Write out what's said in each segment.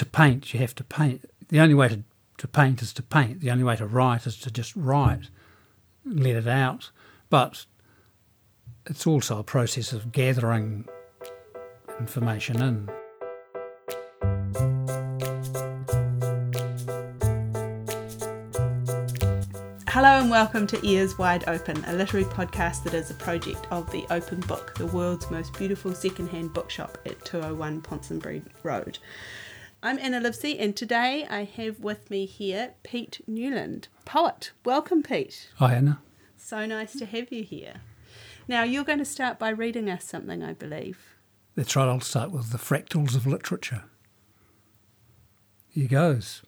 to paint, you have to paint. The only way to, to paint is to paint. The only way to write is to just write, let it out. But it's also a process of gathering information in. Hello and welcome to Ears Wide Open, a literary podcast that is a project of the Open Book, the world's most beautiful secondhand bookshop at 201 Ponsonby Road. I'm Anna Livesey, and today I have with me here Pete Newland, poet. Welcome, Pete. Hi, Anna. So nice to have you here. Now, you're going to start by reading us something, I believe. That's right, I'll start with the fractals of literature. Here goes.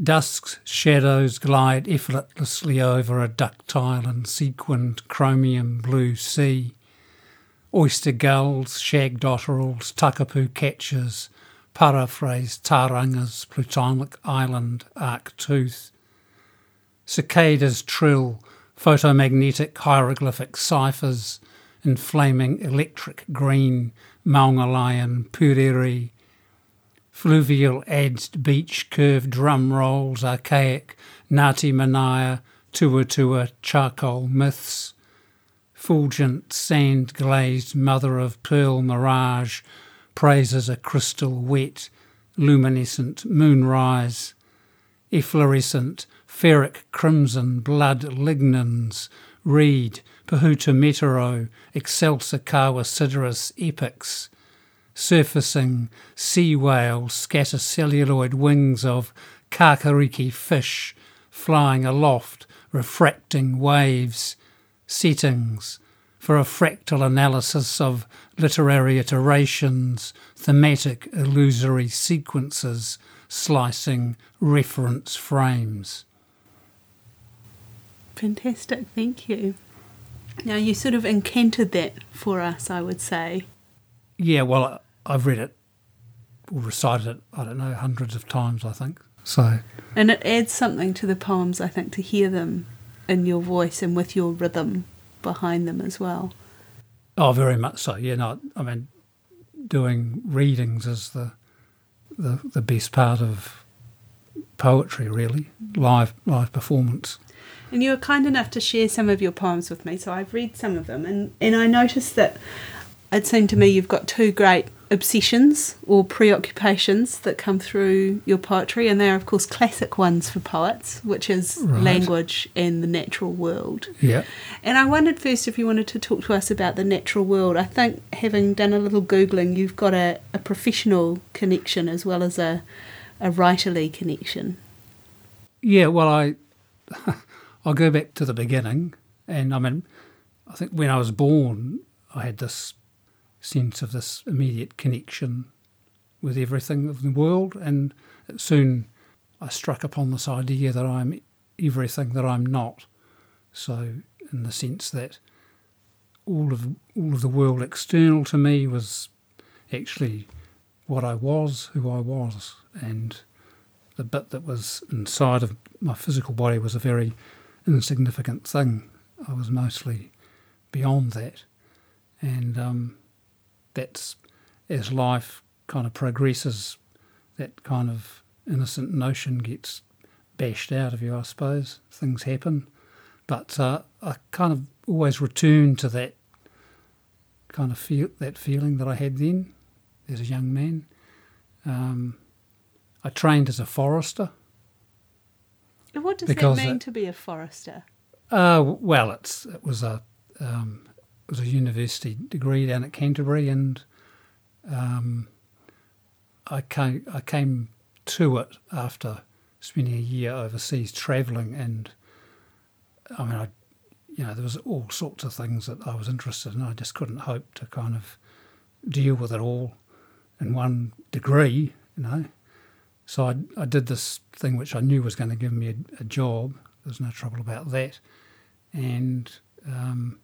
Dusk's shadows glide effortlessly over a ductile and sequined chromium blue sea. Oyster gulls, shag dotterels, tuckapoo catchers, paraphrase Taranga's plutonic island arc tooth. Cicadas trill, photomagnetic hieroglyphic ciphers, in flaming electric green Maungalayan puriri fluvial edged beach curved drum rolls, archaic Ngati Manaya, Tuatua charcoal myths, fulgent sand glazed mother of pearl mirage praises a crystal wet, luminescent moonrise, efflorescent ferric crimson blood lignans, reed, Pahuta Metero, Excelsa Kawa Sideris epics, surfacing sea whales scatter celluloid wings of kakariki fish flying aloft, refracting waves, settings for a fractal analysis of literary iterations, thematic illusory sequences, slicing reference frames. Fantastic, thank you. Now, you sort of encountered that for us, I would say. Yeah, well, I've read it or recited it, I don't know, hundreds of times, I think. So. And it adds something to the poems, I think, to hear them in your voice and with your rhythm behind them as well. Oh, very much so. Yeah, no, I mean, doing readings is the the the best part of poetry, really. Live live performance. And you were kind enough to share some of your poems with me, so I've read some of them, and and I noticed that it seemed to me you've got two great obsessions or preoccupations that come through your poetry, and they are, of course, classic ones for poets, which is right. language and the natural world. Yeah. And I wondered first if you wanted to talk to us about the natural world. I think, having done a little Googling, you've got a, a professional connection as well as a, a writerly connection. Yeah, well, I, I'll go back to the beginning. And I mean, I think when I was born, I had this sense of this immediate connection with everything of the world. And soon I struck upon this idea that I'm everything that I'm not. So, in the sense that all of all of the world external to me was actually what I was, who I was, and the bit that was inside of my physical body was a very insignificant thing. I was mostly beyond that, and um, that's as life kind of progresses, that kind of innocent notion gets bashed out of you, I suppose. Things happen. But uh, I kind of always return to that kind of feel, that feeling that I had then as a young man. Um, I trained as a forester. What does that mean it, to be a forester? Uh, well, it's it was a um, was a university degree down at Canterbury, and um, I came I came to it after spending a year overseas travelling, and I mean, I you know there was all sorts of things that I was interested in. I just couldn't hope to kind of deal with it all in one degree, you know. So I, I did this thing which I knew was going to give me a, a job. There's no trouble about that, and um,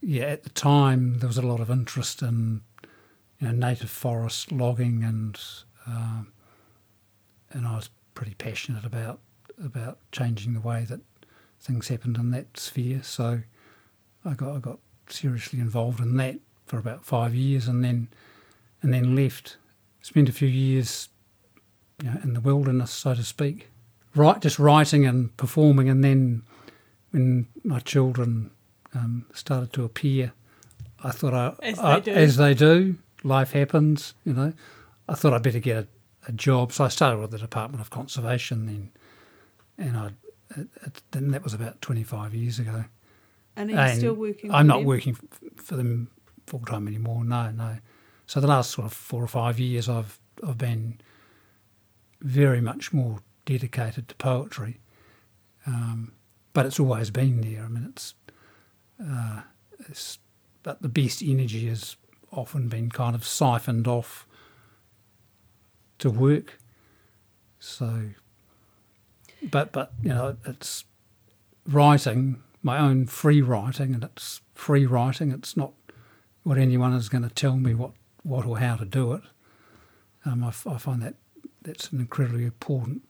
yeah, at the time there was a lot of interest in you know native forest logging and uh, and I was pretty passionate about about changing the way that things happened in that sphere. So I got I got seriously involved in that for about five years, and then and then left spent a few years you know, in the wilderness, so to speak, right, just writing and performing, and then when my children um, started to appear, I thought I, As I- they do. as they do, life happens, you know. I thought I'd better get a, a job, so I started with the Department of Conservation then, and I, it, it, then that was about twenty five years ago. And are And still working? I'm not them? working f- for them full time anymore. No, no. So the last sort of four or five years, I've I've been very much more dedicated to poetry, um, but it's always been there. I mean, it's, uh, but the best energy has often been kind of siphoned off to work. So, but but you know, it's writing my own free writing, and it's free writing. It's not what anyone is going to tell me what, what or how to do it. Um, I, I find that that's an incredibly important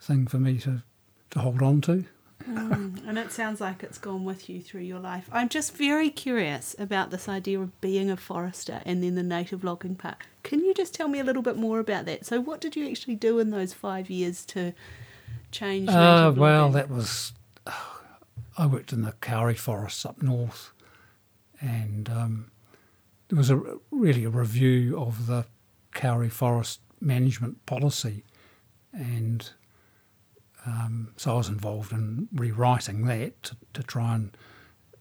thing for me to, to hold on to. Mm, and it sounds like it's gone with you through your life. I'm just very curious about this idea of being a forester and then the native logging part. Can you just tell me a little bit more about that? So, what did you actually do in those five years to change? Uh, well, that was. I worked in the Kauri forests up north, and um, there was a really a review of the Kauri forest management policy, and um, so I was involved in rewriting that to, to try and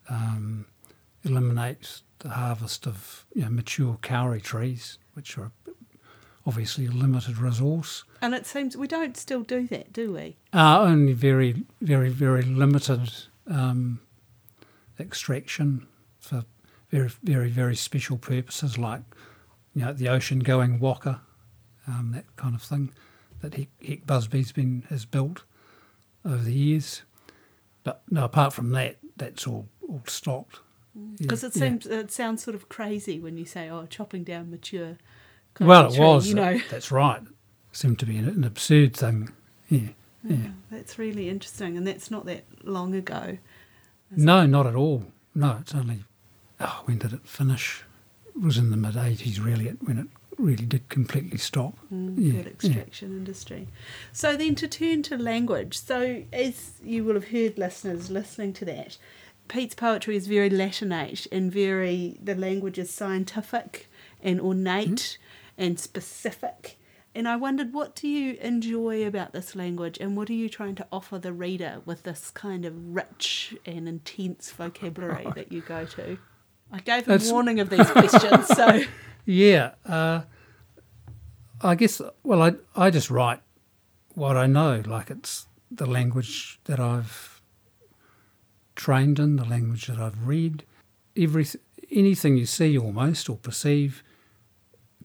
um, eliminate the harvest of you know, mature kauri trees, which are obviously a limited resource. And it seems we don't still do that, do we? Uh, only very, very, very limited um, extraction for very, very, very special purposes, like you know the ocean-going waka, um, that kind of thing, that Hek Busby's been has built over the years. But no, apart from that, that's all all stopped. Mm. Yeah, Because it yeah. seems it sounds sort of crazy when you say, "Oh, chopping down mature." Well, it tree," was. You know, That's right. seemed to be an, an absurd thing. Yeah. Yeah. That's really interesting, and that's not that long ago. No, not at all. No, it's only. Oh, when did it finish? It was in the mid '80s, really, it- when it really did completely stop. Mm, Yeah, extraction industry. So then to turn to language. So as you will have heard listeners listening to that, Pete's poetry is very Latinate and very the language is scientific and ornate and specific. And I wondered what do you enjoy about this language and what are you trying to offer the reader with this kind of rich and intense vocabulary that you go to? I gave a warning of these questions, so Yeah, uh, I guess. Well, I I just write what I know, like it's the language that I've trained in, the language that I've read. Every anything you see almost or perceive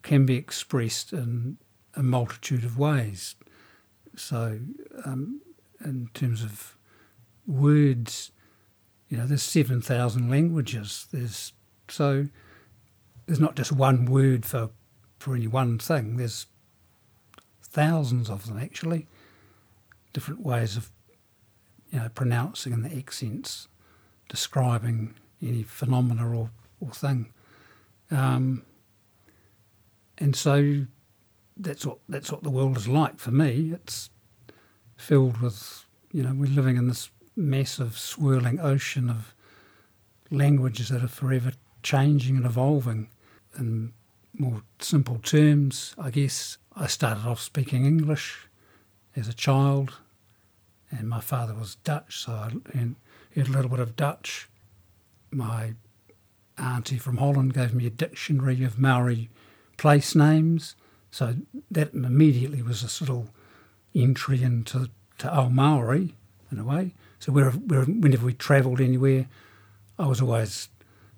can be expressed in a multitude of ways. So, um, in terms of words, you know, there's seven thousand languages. There's so there's not just one word for for any one thing. There's thousands of them actually, different ways of you know pronouncing and the accents, describing any phenomena or or thing, um, and so that's what that's what the world is like for me. It's filled with you know we're living in this massive swirling ocean of languages that are forever changing and evolving. In more simple terms, I guess I started off speaking English as a child, and my father was Dutch, so I learned, a little bit of Dutch. My auntie from Holland gave me a dictionary of Maori place names, so that immediately was a little entry into to Ao Maori in a way. So wherever, whenever we travelled anywhere, I was always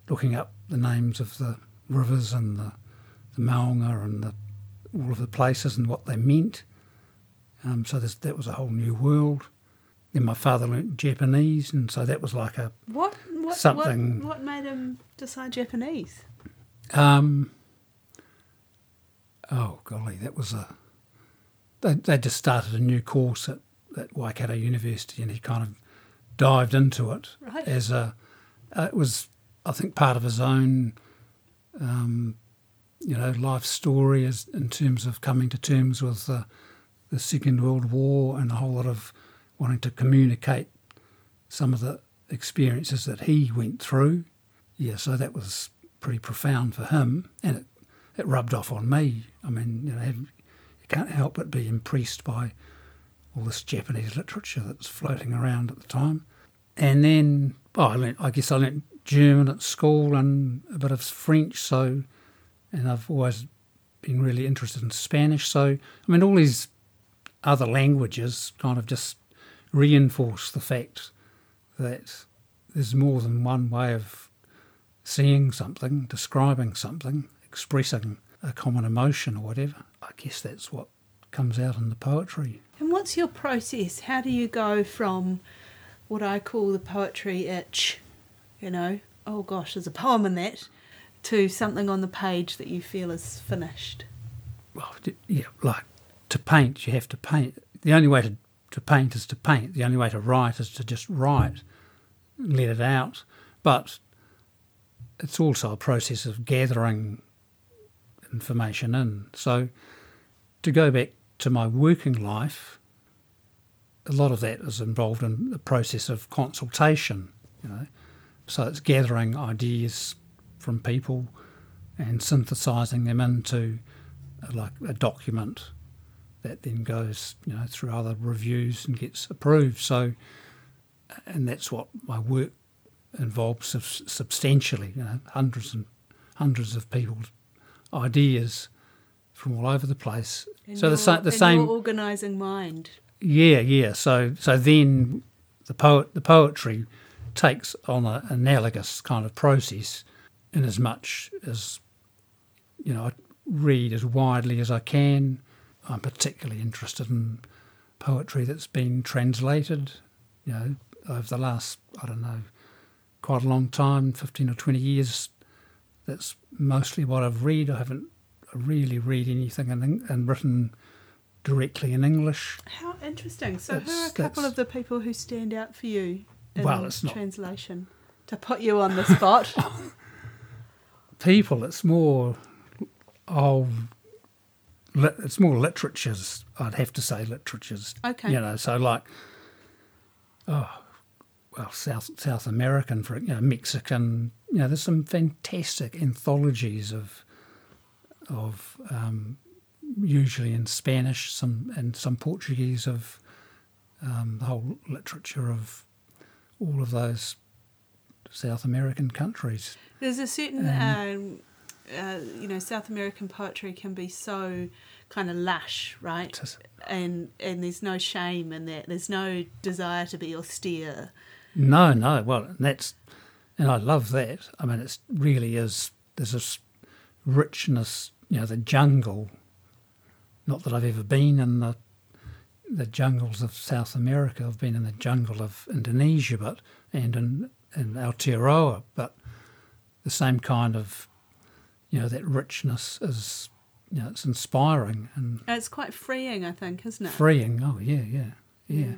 looking up the names of the rivers and the, the maunga and the, all of the places and what they meant. Um, so this, that was a whole new world. Then my father learnt Japanese, and so that was like a What what Something- what, what made him decide Japanese? Um, oh golly, that was a. They they just started a new course at, at Waikato University, and he kind of dived into it Right. as a. Uh, it was, I think, part of his own um, you know, life story is in terms of coming to terms with the, the Second World War and a whole lot of wanting to communicate some of the experiences that he went through. Yeah, so that was pretty profound for him, and it, it rubbed off on me. I mean, you know, you can't help but be impressed by all this Japanese literature that's floating around at the time. And then, oh, I, learnt, I guess I learnt German at school and a bit of French, so, and I've always been really interested in Spanish. So, I mean, all these other languages kind of just reinforce the fact that there's more than one way of seeing something, describing something, expressing a common emotion or whatever. I guess that's what comes out in the poetry. And what's your process? How do you go from what I call the poetry itch, you know, oh gosh, there's a poem in that, to something on the page that you feel is finished? Well, yeah, like to paint, you have to paint. The only way to, to paint is to paint. The only way to write is to just write, let it out. But it's also a process of gathering information in. So to go back to my working life, a lot of that is involved in the process of consultation, you know. So it's gathering ideas from people and synthesizing them into a, like a document that then goes, you know, through other reviews and gets approved. So, and that's what my work involves substantially, you know, hundreds and hundreds of people's ideas from all over the place. In so the, sa- the same organising mind. Yeah, yeah. So so then the poet the poetry takes on an analogous kind of process in as much as you know I read as widely as I can. I'm particularly interested in poetry that's been translated, you know, over the last I don't know, quite a long time, fifteen or twenty years. That's mostly what I've read. I haven't really read anything in, in written directly in English. How interesting. So, that's, who are a couple of the people who stand out for you well, it's translation? Not, to put you on the spot. people, it's more of it's more literatures. I'd have to say literatures. Okay. You know, so like, oh, well, South South American for you know Mexican. You know, there's some fantastic anthologies of of um, usually in Spanish, some and some Portuguese of um, the whole literature of all of those South American countries. There's a certain, um, uh, you know, South American poetry can be so kind of lush, right? And and there's no shame in that. There's no desire to be austere. No, no. Well, that's and I love that. I mean, it really is. There's this richness, you know, the jungle not that I've ever been in the the jungles of South America. I've been in the jungle of Indonesia, but and in in Aotearoa, but the same kind of you know that richness is you know it's inspiring and uh, it's quite freeing, I think, isn't it? Freeing. Oh yeah, yeah, yeah. yeah.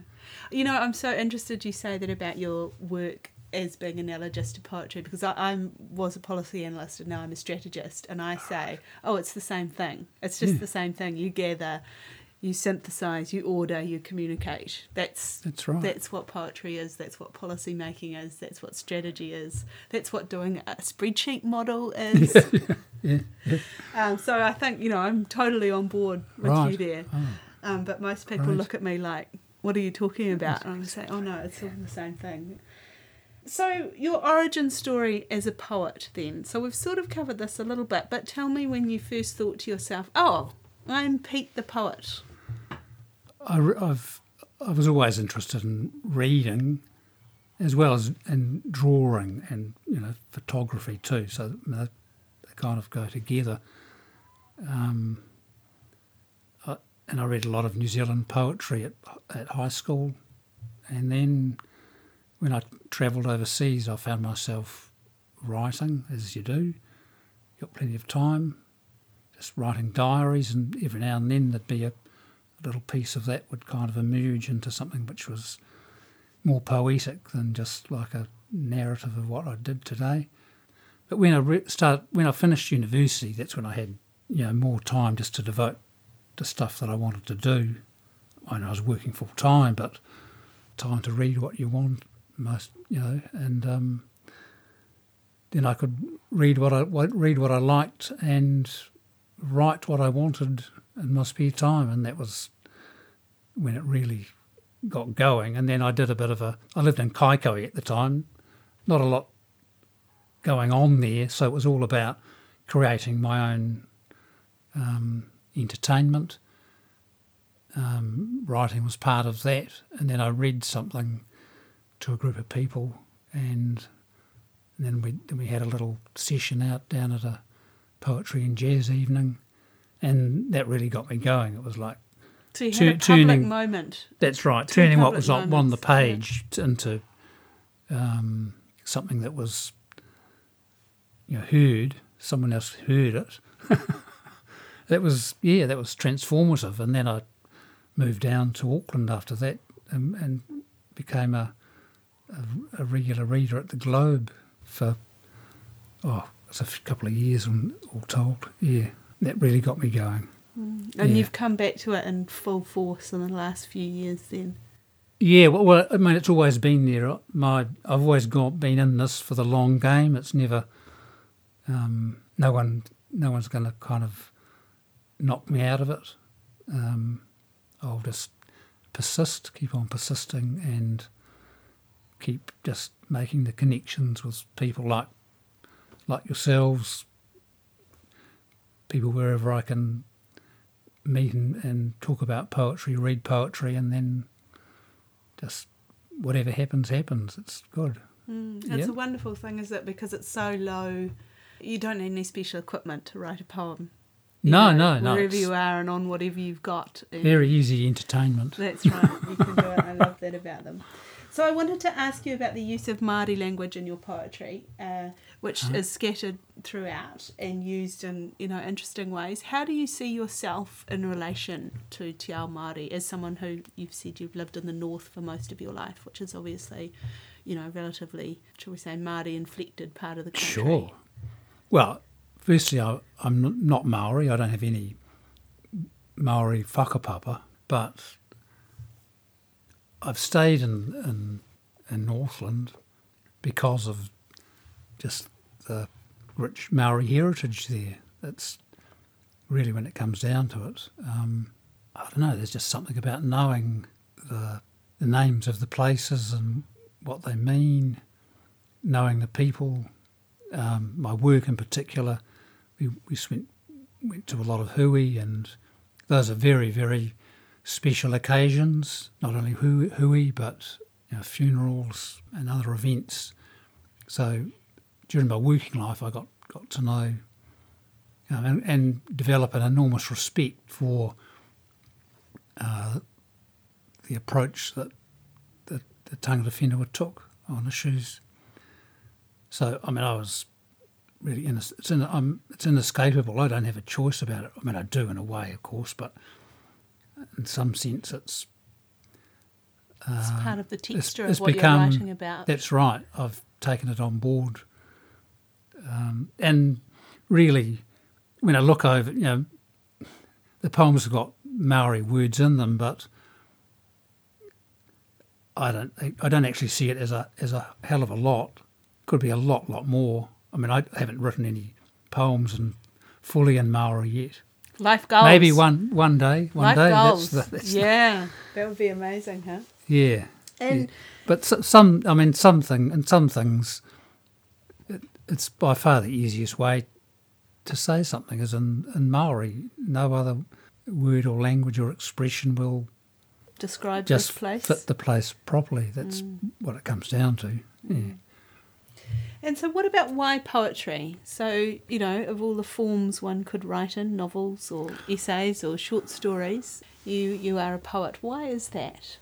You know, I'm so interested you say that about your work as being analogous to poetry because I I'm, was a policy analyst and now I'm a strategist, and I say, oh, it's the same thing. It's just yeah. the same thing. You gather, you synthesize, you order, you communicate. That's that's right. That's what poetry is. That's what policy making is. That's what strategy is. That's what doing a spreadsheet model is. yeah, yeah, yeah. Um, so I think you know I'm totally on board with right. you there. Oh. Um, but most people right. look at me like, "What are you talking about?" And I say, "Oh no, it's all the same thing." So, your origin story as a poet, then. So, we've sort of covered this a little bit, but tell me when you first thought to yourself, oh, I'm Pete the poet. I, have I was always interested in reading as well as in drawing and, you know, photography too. So, they, they kind of go together. Um, and I read a lot of New Zealand poetry at, at high school. And then when I travelled overseas, I found myself writing, as you do. Got plenty of time, just writing diaries, and every now and then there'd be a, a little piece of that would kind of emerge into something which was more poetic than just like a narrative of what I did today. But when I re- start, when I finished university, that's when I had you know more time just to devote to stuff that I wanted to do. I know I was working full time, but time to read what you want most, you know, and um, then I could read what I read what I liked and write what I wanted in my spare time, and that was when it really got going. And then I did a bit of a. I lived in Kaikoui at the time, not a lot going on there, so it was all about creating my own um, entertainment. Um, writing was part of that, and then I read something to a group of people, and, and then we then we had a little session out down at a poetry and jazz evening, and that really got me going. It was like So you had Tu- a public tuning- moment. that's right, Two turning what was on, on the moments, yeah. page into um, something that was you know heard, someone else heard it. that was yeah, that was transformative, and then I moved down to Auckland after that, and, and became a, a a regular reader at the Globe for oh, it's a couple of years all all told. Yeah, that really got me going. And Yeah. you've come back to it in full force in the last few years then. Yeah, well, well, I mean, it's always been there. My, I've always got been in this for the long game. It's never, um, no one, no one's going to kind of knock me out of it. Um, I'll just persist, keep on persisting, and keep just making the connections with people like, like yourselves, people wherever I can meet and, and talk about poetry, read poetry, and then just whatever happens, happens. It's good. Mm, it's a wonderful thing, is it? Because it's so low. You don't need any special equipment to write a poem. You No, know, no, no. Wherever you are and on whatever you've got. very easy entertainment. That's right. You can do it. I love that about them. So I wanted to ask you about the use of Māori language in your poetry, uh, which Uh-huh. is scattered throughout and used in you know interesting ways. How do you see yourself in relation to Te Ao Māori as someone who you've said you've lived in the north for most of your life, which is obviously, you know, relatively, shall we say, Māori inflected part of the country. Sure. Well, firstly, I, I'm not Maori. I don't have any Maori whakapapa, but I've stayed in, in, in Northland because of just the rich Maori heritage there. That's really when it comes down to it. Um, I don't know, there's just something about knowing the, the names of the places and what they mean, knowing the people, um, my work in particular. We, we went, went to a lot of hui, and those are very, very special occasions, not only hui, but you know, funerals and other events. So during my working life, I got, got to know and, and develop an enormous respect for uh, the approach that the, the tangata whenua took on issues. So, I mean, I was really in it's in I'm it's inescapable. I don't have a choice about it. I mean, I do in a way, of course, but in some sense, it's It's uh, part of the texture it's of what become- you're writing about. that's right. I've taken it on board, um, and really, when I look over, you know, the poems have got Maori words in them, but I don't. I don't actually see it as a as a hell of a lot. Could be a lot, lot more. I mean, I haven't written any poems and fully in Maori yet. Life goals. Maybe one one day. One Life day. goals. That's the, that's the- yeah, that would be amazing, huh? yeah. And But so- some, I mean, something and some things, it, it's by far the easiest way to say something is in, in Maori. No other word or language or expression will describe just this place. fit the place properly. That's mm. what it comes down to. Yeah. Mm. And so, what about why poetry? So, you know, of all the forms one could write in, novels or essays or short stories, you you are a poet. Why is that?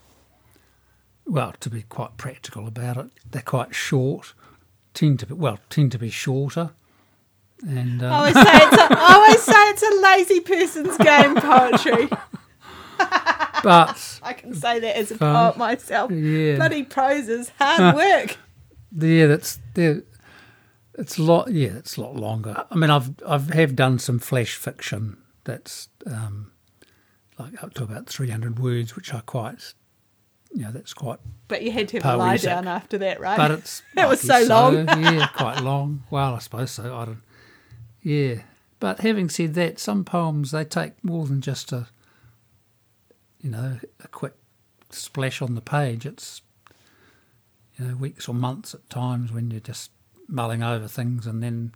Well, to be quite practical about it, they're quite short. Tend to be well, tend to be shorter. And I um, always say it's a, I always say it's a lazy person's game. Poetry. but I can say that as a poet myself. yeah, Bloody prose is hard work. Yeah, that's there. It's a lot, yeah. It's a lot longer. I mean, I've I've have done some flash fiction that's um, like up to about three hundred words, which I quite, you know, that's quite. But you had to have a lie down after that, right? But it's That was so long. yeah, quite long. Well, I suppose so. I don't. Yeah, but having said that, some poems they take more than just a, you know, a quick splash on the page. It's, you know, weeks or months at times when you're just mulling over things and then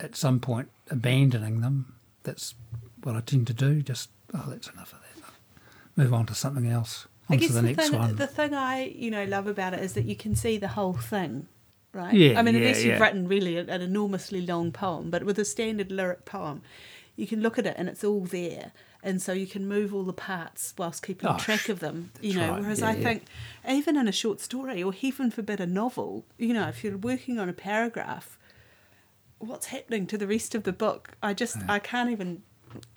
at some point abandoning them. That's what I tend to do. Just oh, that's enough of that. Move on to something else. I guess to the, the, next thing, one. the thing I you know love about it is that you can see the whole thing, right? Yeah, I mean, yeah, unless you've yeah. written really an enormously long poem, but with a standard lyric poem, you can look at it and it's all there, and so you can move all the parts whilst keeping Oh, track of them. You know, right, whereas yeah, I yeah. think even in a short story or heaven forbid a novel, you know, if you're working on a paragraph, what's happening to the rest of the book? I just I can't even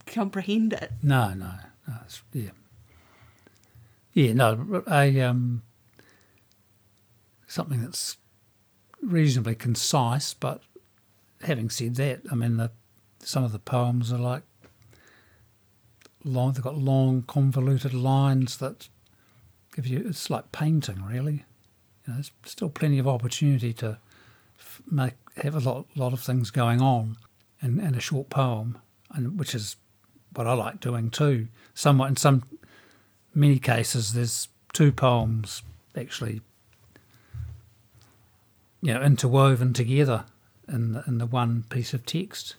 comprehend it. No, no, no. Yeah, yeah. No, i um, something that's reasonably concise. But having said that, I mean, the, some of the poems are like long. They've got long, convoluted lines that give you. It's like painting, really. You know, there's still plenty of opportunity to f- make have a lot, lot of things going on in, in a short poem, and which is what I like doing too. Somewhat in some many cases, there's two poems actually, you know, interwoven together in the, in the one piece of text.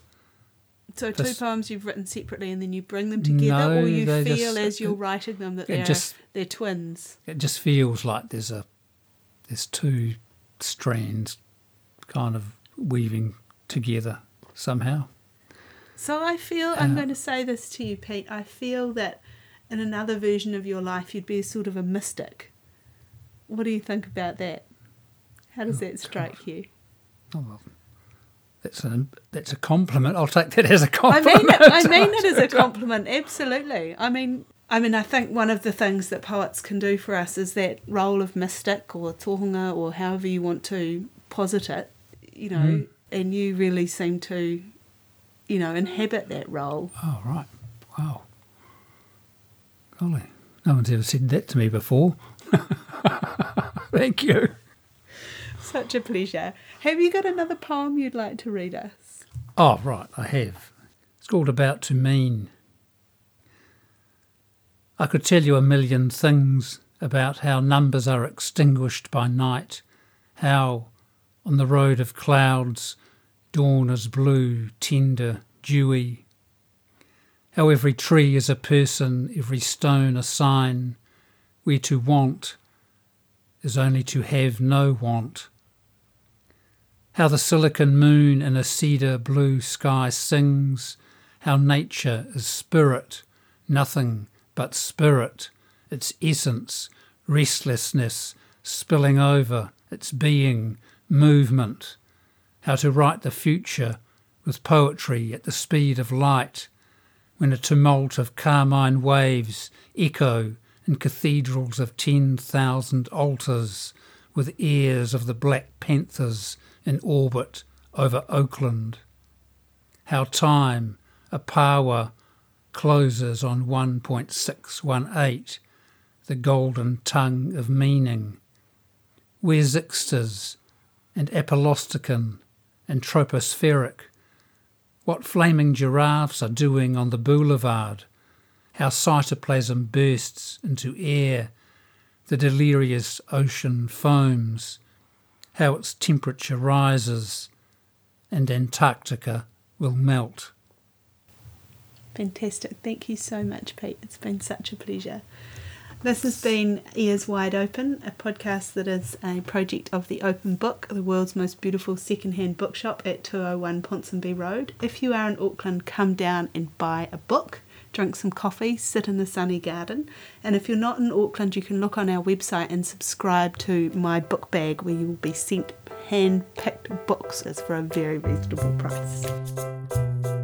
So two Just- poems you've written separately, and then you bring them together, No, or you they feel just- as you're writing them that it they're just- they're twins. It just feels like there's a there's two strands kind of weaving together somehow. So I feel I'm uh, going to say this to you, Pete. I feel that in another version of your life, you'd be sort of a mystic. What do you think about that? How does oh, that strike you? Oh well, that's a that's a compliment. I'll take that as a I compliment. I mean it. I mean it as a compliment. Absolutely. I mean, I mean, I think one of the things that poets can do for us is that role of mystic or tohunga or however you want to posit it. You know, Mm. and you really seem to, you know, inhabit that role. Oh right, wow, golly, no one's ever said that to me before. Thank you. Such a pleasure. Have you got another poem you'd like to read us? Oh, right, I have. It's called About to Mean. I could tell you a million things about how numbers are extinguished by night, how, on the road of clouds, dawn is blue, tender, dewy, how every tree is a person, every stone a sign, where to want is only to have no want how the silicon moon in a cedar blue sky sings, how nature is spirit, nothing but spirit, its essence, restlessness, spilling over, its being, movement, how to write the future with poetry at the speed of light, when a tumult of carmine waves echo in cathedrals of ten thousand altars, with ears of the Black Panthers in orbit over Oakland. How time, a power, closes on 1.618, the golden tongue of meaning. Where Zixters and Apollostican and Tropospheric, what flaming giraffes are doing on the boulevard, how cytoplasm bursts into air, the delirious ocean foams, how its temperature rises, and Antarctica will melt. Fantastic. Thank you so much, Pete. It's been such a pleasure. This has been Ears Wide Open, a podcast that is a project of the Open Book, the world's most beautiful secondhand bookshop at 201 Ponsonby Road. If you are in Auckland, come down and buy a book, drink some coffee, sit in the sunny garden. And if you're not in Auckland, you can look on our website and subscribe to my book bag where you will be sent hand picked as for a very reasonable price.